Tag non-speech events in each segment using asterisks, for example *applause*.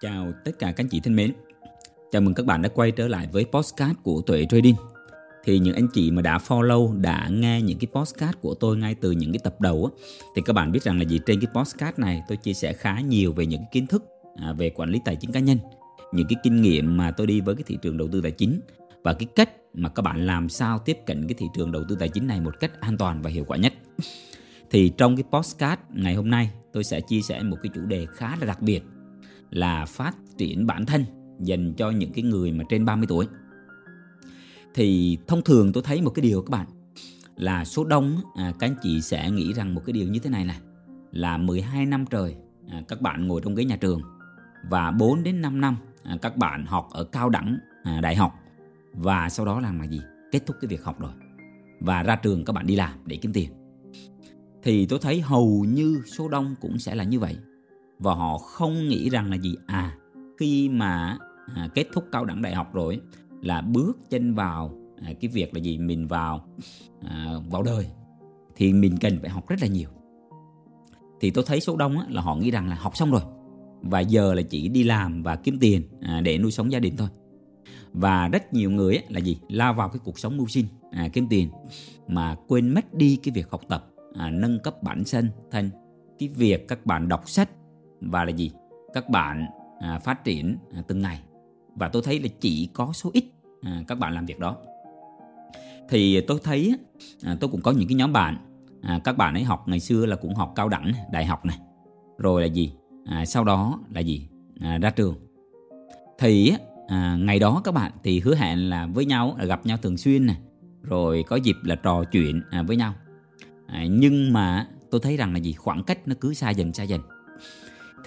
Chào tất cả các anh chị thân mến. Chào mừng các bạn đã quay trở lại với postcard của Tuệ Trading. Thì những anh chị mà đã follow, đã nghe những cái postcard của tôi ngay từ những cái tập đầu á, thì các bạn biết rằng là gì trên cái postcard này tôi chia sẻ khá nhiều về những cái kiến thức à, về quản lý tài chính cá nhân, những cái kinh nghiệm mà tôi đi với cái thị trường đầu tư tài chính và cái cách mà các bạn làm sao tiếp cận cái thị trường đầu tư tài chính này một cách an toàn và hiệu quả nhất. Thì trong cái postcard ngày hôm nay tôi sẽ chia sẻ một cái chủ đề khá là đặc biệt là phát triển bản thân dành cho những cái người mà trên 30 tuổi. Thì thông thường tôi thấy một cái điều các bạn là số đông à, các anh chị sẽ nghĩ rằng một cái điều như thế này này là 12 năm trời à, các bạn ngồi trong ghế nhà trường và 4 đến 5 năm à, các bạn học ở cao đẳng à, đại học và sau đó làm là gì? Kết thúc cái việc học rồi. Và ra trường các bạn đi làm để kiếm tiền. Thì tôi thấy hầu như số đông cũng sẽ là như vậy và họ không nghĩ rằng là gì? À khi mà à, kết thúc cao đẳng đại học rồi là bước chân vào à, cái việc là gì? Mình vào à, vào đời thì mình cần phải học rất là nhiều. Thì tôi thấy số đông á, là họ nghĩ rằng là học xong rồi và giờ là chỉ đi làm và kiếm tiền à, để nuôi sống gia đình thôi. Và rất nhiều người á, là gì? Lao vào cái cuộc sống mưu sinh à, kiếm tiền mà quên mất đi cái việc học tập à, nâng cấp bản thân thân. Cái việc các bạn đọc sách và là gì? Các bạn à, phát triển à, từng ngày. Và tôi thấy là chỉ có số ít à, các bạn làm việc đó. Thì tôi thấy à, tôi cũng có những cái nhóm bạn à, các bạn ấy học ngày xưa là cũng học cao đẳng đại học này. Rồi là gì? À, sau đó là gì? À, ra trường. Thì à, ngày đó các bạn thì hứa hẹn là với nhau là gặp nhau thường xuyên này. Rồi có dịp là trò chuyện à, với nhau. À, nhưng mà tôi thấy rằng là gì? Khoảng cách nó cứ xa dần xa dần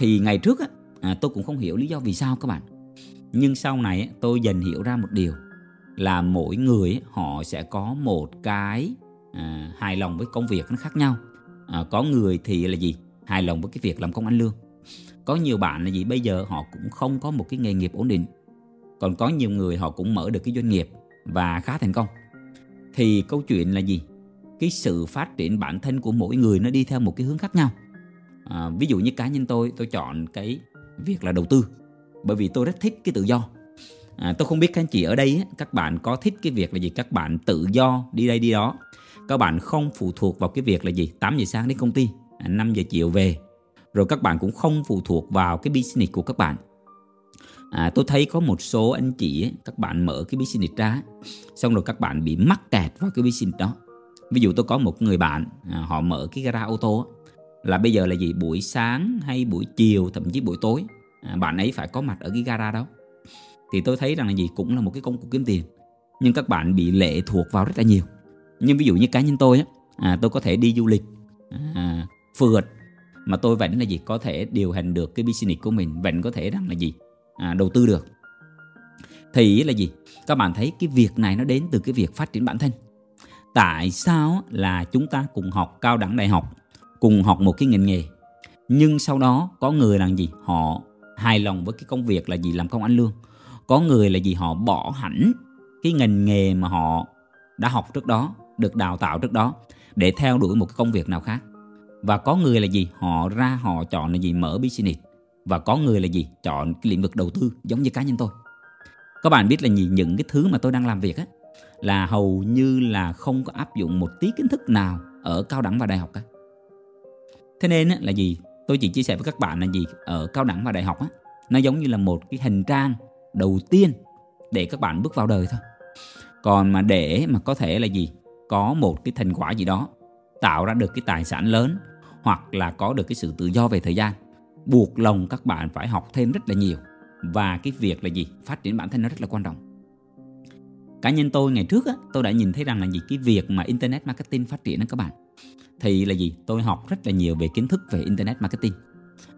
thì ngày trước á, à, tôi cũng không hiểu lý do vì sao các bạn. Nhưng sau này tôi dần hiểu ra một điều là mỗi người họ sẽ có một cái à, hài lòng với công việc nó khác nhau. À, có người thì là gì? Hài lòng với cái việc làm công ăn lương. Có nhiều bạn là gì? Bây giờ họ cũng không có một cái nghề nghiệp ổn định. Còn có nhiều người họ cũng mở được cái doanh nghiệp và khá thành công. Thì câu chuyện là gì? Cái sự phát triển bản thân của mỗi người nó đi theo một cái hướng khác nhau à, ví dụ như cá nhân tôi tôi chọn cái việc là đầu tư bởi vì tôi rất thích cái tự do. À, tôi không biết các anh chị ở đây các bạn có thích cái việc là gì? Các bạn tự do đi đây đi đó. Các bạn không phụ thuộc vào cái việc là gì? 8 giờ sáng đến công ty à, 5 giờ chiều về. Rồi các bạn cũng không phụ thuộc vào cái business của các bạn. À, tôi thấy có một số anh chị ấy, các bạn mở cái business ra xong rồi các bạn bị mắc kẹt vào cái business đó. Ví dụ tôi có một người bạn à, họ mở cái gara ô tô là bây giờ là gì? Buổi sáng hay buổi chiều thậm chí buổi tối? À, bạn ấy phải có mặt ở cái gara đó. Thì tôi thấy rằng là gì? Cũng là một cái công cụ kiếm tiền. Nhưng các bạn bị lệ thuộc vào rất là nhiều. Nhưng ví dụ như cá nhân tôi á à, tôi có thể đi du lịch à, phượt mà tôi vẫn là gì? Có thể điều hành được cái business của mình vẫn có thể rằng là gì? À, đầu tư được. Thì là gì? Các bạn thấy cái việc này nó đến từ cái việc phát triển bản thân. Tại sao là chúng ta cùng học cao đẳng đại học cùng học một cái ngành nghề. Nhưng sau đó có người là gì? Họ hài lòng với cái công việc là gì? Làm công ăn lương. Có người là gì? Họ bỏ hẳn cái ngành nghề mà họ đã học trước đó, được đào tạo trước đó để theo đuổi một cái công việc nào khác. Và có người là gì? Họ ra họ chọn là gì? Mở business. Và có người là gì? Chọn cái lĩnh vực đầu tư giống như cá nhân tôi. Các bạn biết là gì? Những cái thứ mà tôi đang làm việc á, là hầu như là không có áp dụng một tí kiến thức nào ở cao đẳng và đại học cả thế nên là gì? Tôi chỉ chia sẻ với các bạn là gì? Ở cao đẳng và đại học á nó giống như là một cái hình trang đầu tiên để các bạn bước vào đời thôi. Còn mà để mà có thể là gì? Có một cái thành quả gì đó tạo ra được cái tài sản lớn hoặc là có được cái sự tự do về thời gian buộc lòng các bạn phải học thêm rất là nhiều. Và cái việc là gì? Phát triển bản thân nó rất là quan trọng. Cá nhân tôi ngày trước á, tôi đã nhìn thấy rằng là gì? Cái việc mà internet marketing phát triển đó các bạn thì là gì? Tôi học rất là nhiều về kiến thức về internet marketing.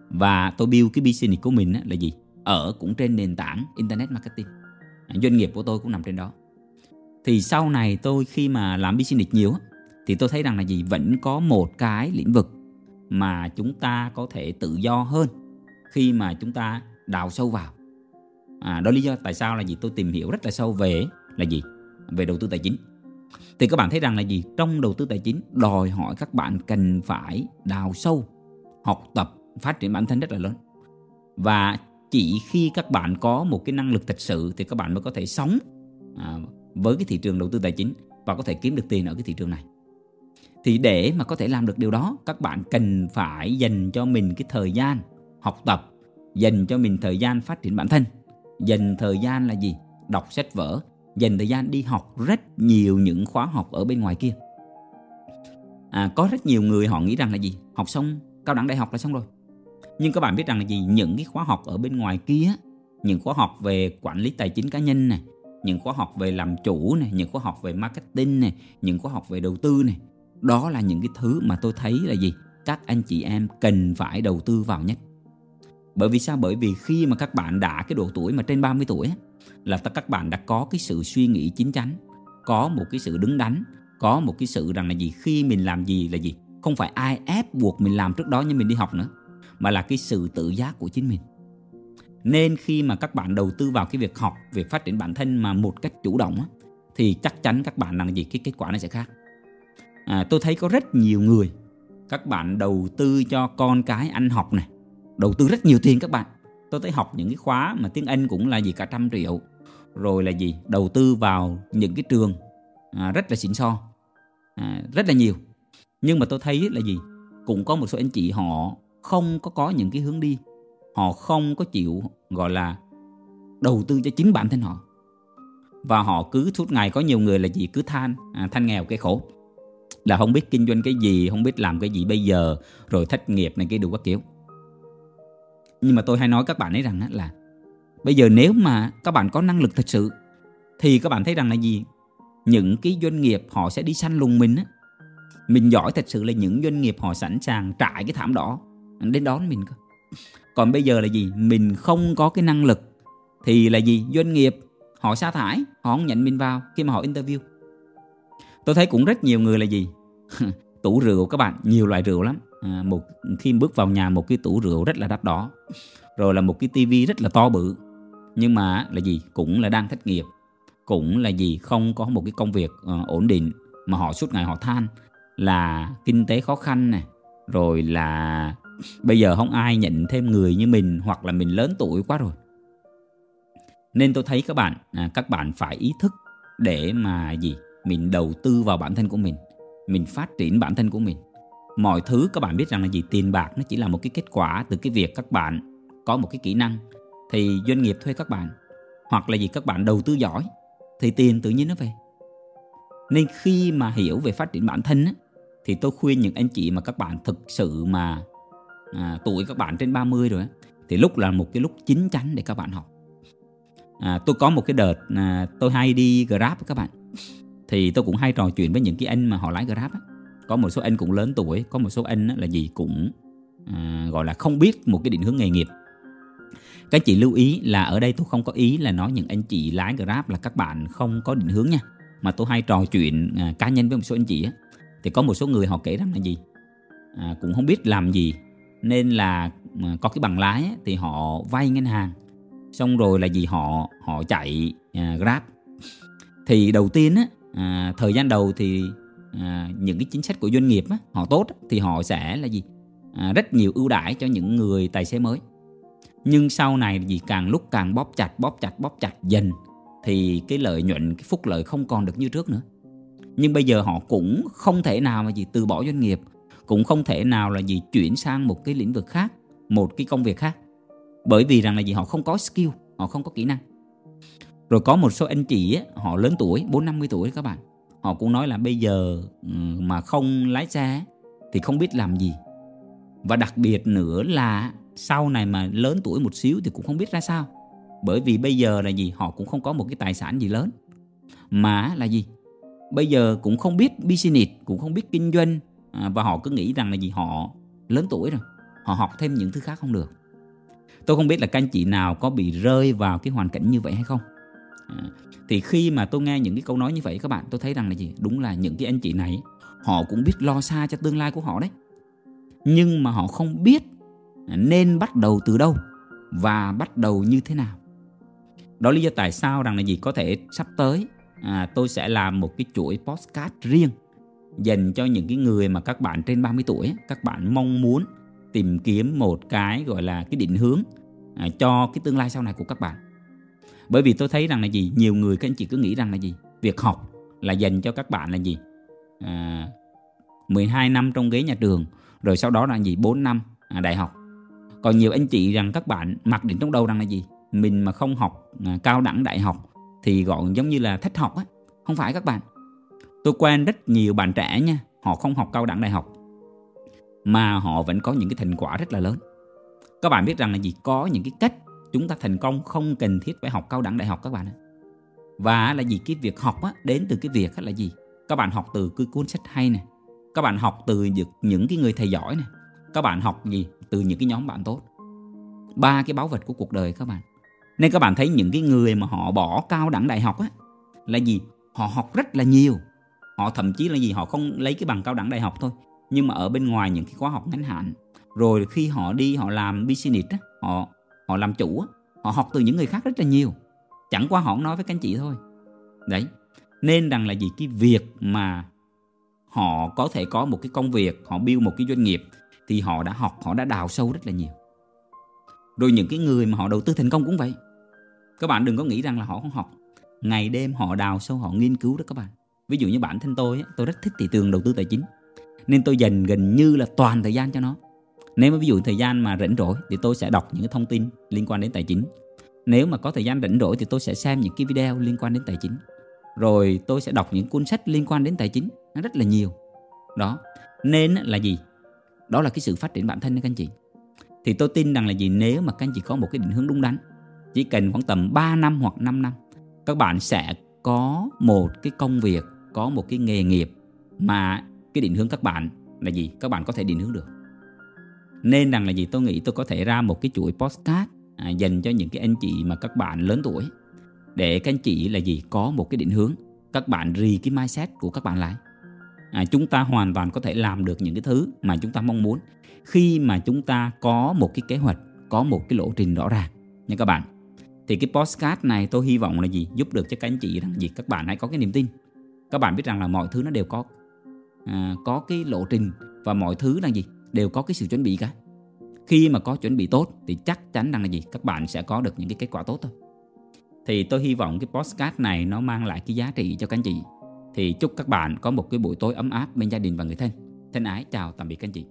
Và tôi build cái business của mình là gì? Ở cũng trên nền tảng internet marketing. À, doanh nghiệp của tôi cũng nằm trên đó. Thì sau này tôi khi mà làm business nhiều thì tôi thấy rằng là gì? Vẫn có một cái lĩnh vực mà chúng ta có thể tự do hơn khi mà chúng ta đào sâu vào. À, đó lý do tại sao là gì? Tôi tìm hiểu rất là sâu về là gì? Về đầu tư tài chính thì các bạn thấy rằng là gì? Trong đầu tư tài chính đòi hỏi các bạn cần phải đào sâu học tập phát triển bản thân rất là lớn. Và chỉ khi các bạn có một cái năng lực thật sự thì các bạn mới có thể sống à, với cái thị trường đầu tư tài chính và có thể kiếm được tiền ở cái thị trường này. Thì để mà có thể làm được điều đó các bạn cần phải dành cho mình cái thời gian học tập dành cho mình thời gian phát triển bản thân. Dành thời gian là gì? Đọc sách vở dành thời gian đi học rất nhiều những khóa học ở bên ngoài kia. À, có rất nhiều người họ nghĩ rằng là gì? Học xong cao đẳng đại học là xong rồi. Nhưng các bạn biết rằng là gì? Những cái khóa học ở bên ngoài kia những khóa học về quản lý tài chính cá nhân này những khóa học về làm chủ này những khóa học về marketing này những khóa học về đầu tư này đó là những cái thứ mà tôi thấy là gì? Các anh chị em cần phải đầu tư vào nhất. Bởi vì sao? Bởi vì khi mà các bạn đã cái độ tuổi mà trên 30 tuổi là các bạn đã có cái sự suy nghĩ chín chắn có một cái sự đứng đắn có một cái sự rằng là gì khi mình làm gì là gì. Không phải ai ép buộc mình làm trước đó như mình đi học nữa mà là cái sự tự giác của chính mình. Nên khi mà các bạn đầu tư vào cái việc học việc phát triển bản thân mà một cách chủ động á, thì chắc chắn các bạn rằng gì cái kết quả nó sẽ khác. À, tôi thấy có rất nhiều người các bạn đầu tư cho con cái ăn học này đầu tư rất nhiều tiền các bạn tôi thấy học những cái khóa mà tiếng Anh cũng là gì cả trăm triệu. Rồi là gì? Đầu tư vào những cái trường à, rất là xịn so à, rất là nhiều. Nhưng mà tôi thấy là gì? Cũng có một số anh chị họ không có có những cái hướng đi. Họ không có chịu gọi là đầu tư cho chính bản thân họ. Và họ cứ suốt ngày có nhiều người là gì? Cứ than à, than nghèo cái khổ. Là không biết kinh doanh cái gì không biết làm cái gì bây giờ rồi thất nghiệp này cái đủ các kiểu nhưng mà tôi hay nói các bạn ấy rằng là, bây giờ nếu mà các bạn có năng lực thật sự, thì các bạn thấy rằng là gì? Những cái doanh nghiệp họ sẽ đi săn lùng mình á. Mình giỏi thật sự là những doanh nghiệp họ sẵn sàng trải cái thảm đỏ. Đến đón mình cơ. Còn bây giờ là gì? Mình không có cái năng lực, thì là gì? Doanh nghiệp họ sa thải, họ không nhận mình vào khi mà họ interview. Tôi thấy cũng rất nhiều người là gì? *laughs* Tủ rượu các bạn, nhiều loại rượu lắm à, một khi bước vào nhà một cái tủ rượu rất là đắt đỏ rồi là một cái tivi rất là to bự. Nhưng mà là gì? Cũng là đang thất nghiệp cũng là gì? Không có một cái công việc uh, ổn định mà họ suốt ngày họ than là kinh tế khó khăn này rồi là bây giờ không ai nhận thêm người như mình hoặc là mình lớn tuổi quá rồi. Nên tôi thấy các bạn à, các bạn phải ý thức để mà gì? Mình đầu tư vào bản thân của mình mình phát triển bản thân của mình mọi thứ các bạn biết rằng là gì? Tiền bạc nó chỉ là một cái kết quả từ cái việc các bạn có một cái kỹ năng. Thì doanh nghiệp thuê các bạn hoặc là gì? Các bạn đầu tư giỏi thì tiền tự nhiên nó về. Nên khi mà hiểu về phát triển bản thân á, thì tôi khuyên những anh chị mà các bạn thực sự mà à, tuổi các bạn trên 30 rồi á, thì lúc là một cái lúc chín chắn để các bạn học. À, tôi có một cái đợt à, tôi hay đi grab các bạn. Thì tôi cũng hay trò chuyện với những cái anh mà họ lái grab á có một số anh cũng lớn tuổi có một số anh là gì cũng à, gọi là không biết một cái định hướng nghề nghiệp. Các chị lưu ý là ở đây tôi không có ý là nói những anh chị lái grab là các bạn không có định hướng nha. Mà tôi hay trò chuyện à, cá nhân với một số anh chị á. Thì có một số người họ kể rằng là gì? À, cũng không biết làm gì. Nên là à, có cái bằng lái á, thì họ vay ngân hàng. Xong rồi là gì? Họ họ chạy à, grab. Thì đầu tiên á à, thời gian đầu thì à, những cái chính sách của doanh nghiệp á, họ tốt á, thì họ sẽ là gì? À, rất nhiều ưu đãi cho những người tài xế mới. Nhưng sau này gì càng lúc càng bóp chặt bóp chặt bóp chặt dần thì cái lợi nhuận cái phúc lợi không còn được như trước nữa. Nhưng bây giờ họ cũng không thể nào mà gì từ bỏ doanh nghiệp cũng không thể nào là gì chuyển sang một cái lĩnh vực khác một cái công việc khác. Bởi vì rằng là gì? Họ không có skill họ không có kỹ năng. Rồi có một số anh chị ấy, họ lớn tuổi bốn năm mươi tuổi các bạn họ cũng nói là bây giờ ừ, mà không lái xe thì không biết làm gì. Và đặc biệt nữa là sau này mà lớn tuổi một xíu thì cũng không biết ra sao. Bởi vì bây giờ là gì? Họ cũng không có một cái tài sản gì lớn. Mà là gì? Bây giờ cũng không biết business, cũng không biết kinh doanh à, và họ cứ nghĩ rằng là gì? Họ lớn tuổi rồi, họ học thêm những thứ khác không được. Tôi không biết là các anh chị nào có bị rơi vào cái hoàn cảnh như vậy hay không à, thì khi mà tôi nghe những cái câu nói như vậy các bạn tôi thấy rằng là gì? Đúng là những cái anh chị này họ cũng biết lo xa cho tương lai của họ đấy. Nhưng mà họ không biết nên bắt đầu từ đâu và bắt đầu như thế nào. Đó lý do tại sao rằng là gì? Có thể sắp tới à, tôi sẽ làm một cái chuỗi postcard riêng dành cho những cái người mà các bạn trên 30 tuổi các bạn mong muốn tìm kiếm một cái gọi là cái định hướng à, cho cái tương lai sau này của các bạn bởi vì tôi thấy rằng là gì? Nhiều người các anh chị cứ nghĩ rằng là gì? Việc học là dành cho các bạn là gì? À, 12 năm trong ghế nhà trường rồi sau đó là gì? 4 năm à, đại học. Còn nhiều anh chị rằng các bạn mặc định trong đầu rằng là gì? Mình mà không học à, cao đẳng đại học thì gọi giống như là thách học á không phải các bạn. Tôi quen rất nhiều bạn trẻ nha họ không học cao đẳng đại học mà họ vẫn có những cái thành quả rất là lớn. Các bạn biết rằng là gì? Có những cái cách chúng ta thành công không cần thiết phải học cao đẳng đại học các bạn ạ. Và là gì cái việc học á, đến từ cái việc là gì? Các bạn học từ cái cuốn sách hay này các bạn học từ những cái người thầy giỏi này các bạn học gì? Từ những cái nhóm bạn tốt. Ba cái báu vật của cuộc đời các bạn. Nên các bạn thấy những cái người mà họ bỏ cao đẳng đại học á là gì? Họ học rất là nhiều. Họ thậm chí là gì? Họ không lấy cái bằng cao đẳng đại học thôi. Nhưng mà ở bên ngoài những cái khóa học ngắn hạn rồi khi họ đi họ làm business á, họ họ làm chủ á, họ học từ những người khác rất là nhiều. Chẳng qua họ nói với các anh chị thôi. Đấy nên rằng là gì cái việc mà họ có thể có một cái công việc họ build một cái doanh nghiệp thì họ đã học họ đã đào sâu rất là nhiều. Rồi những cái người mà họ đầu tư thành công cũng vậy. Các bạn đừng có nghĩ rằng là họ không học. Ngày đêm họ đào sâu họ nghiên cứu đó các bạn. Ví dụ như bản thân tôi tôi rất thích thị trường đầu tư tài chính. Nên tôi dành gần như là toàn thời gian cho nó nếu mà ví dụ thời gian mà rảnh rỗi thì tôi sẽ đọc những cái thông tin liên quan đến tài chính. Nếu mà có thời gian rảnh rỗi thì tôi sẽ xem những cái video liên quan đến tài chính. Rồi tôi sẽ đọc những cuốn sách liên quan đến tài chính, nó rất là nhiều. Đó, nên là gì? Đó là cái sự phát triển bản thân các anh chị. Thì tôi tin rằng là gì? Nếu mà các anh chị có một cái định hướng đúng đắn, chỉ cần khoảng tầm 3 năm hoặc 5 năm, các bạn sẽ có một cái công việc, có một cái nghề nghiệp mà cái định hướng các bạn là gì? Các bạn có thể định hướng được nên rằng là gì? Tôi nghĩ tôi có thể ra một cái chuỗi postcard à, dành cho những cái anh chị mà các bạn lớn tuổi. Để các anh chị là gì? Có một cái định hướng. Các bạn rì cái mindset của các bạn lại. À, chúng ta hoàn toàn có thể làm được những cái thứ mà chúng ta mong muốn. Khi mà chúng ta có một cái kế hoạch có một cái lộ trình rõ ràng nha các bạn. Thì cái postcard này tôi hy vọng là gì? Giúp được cho các anh chị rằng gì? Các bạn hãy có cái niềm tin. Các bạn biết rằng là mọi thứ nó đều có à, có cái lộ trình và mọi thứ là gì? Đều có cái sự chuẩn bị cả. Khi mà có chuẩn bị tốt thì chắc chắn rằng là gì? Các bạn sẽ có được những cái kết quả tốt thôi. Thì tôi hy vọng cái postcard này nó mang lại cái giá trị cho các anh chị. Thì chúc các bạn có một cái buổi tối ấm áp bên gia đình và người thân. Thân ái, chào tạm biệt các anh chị.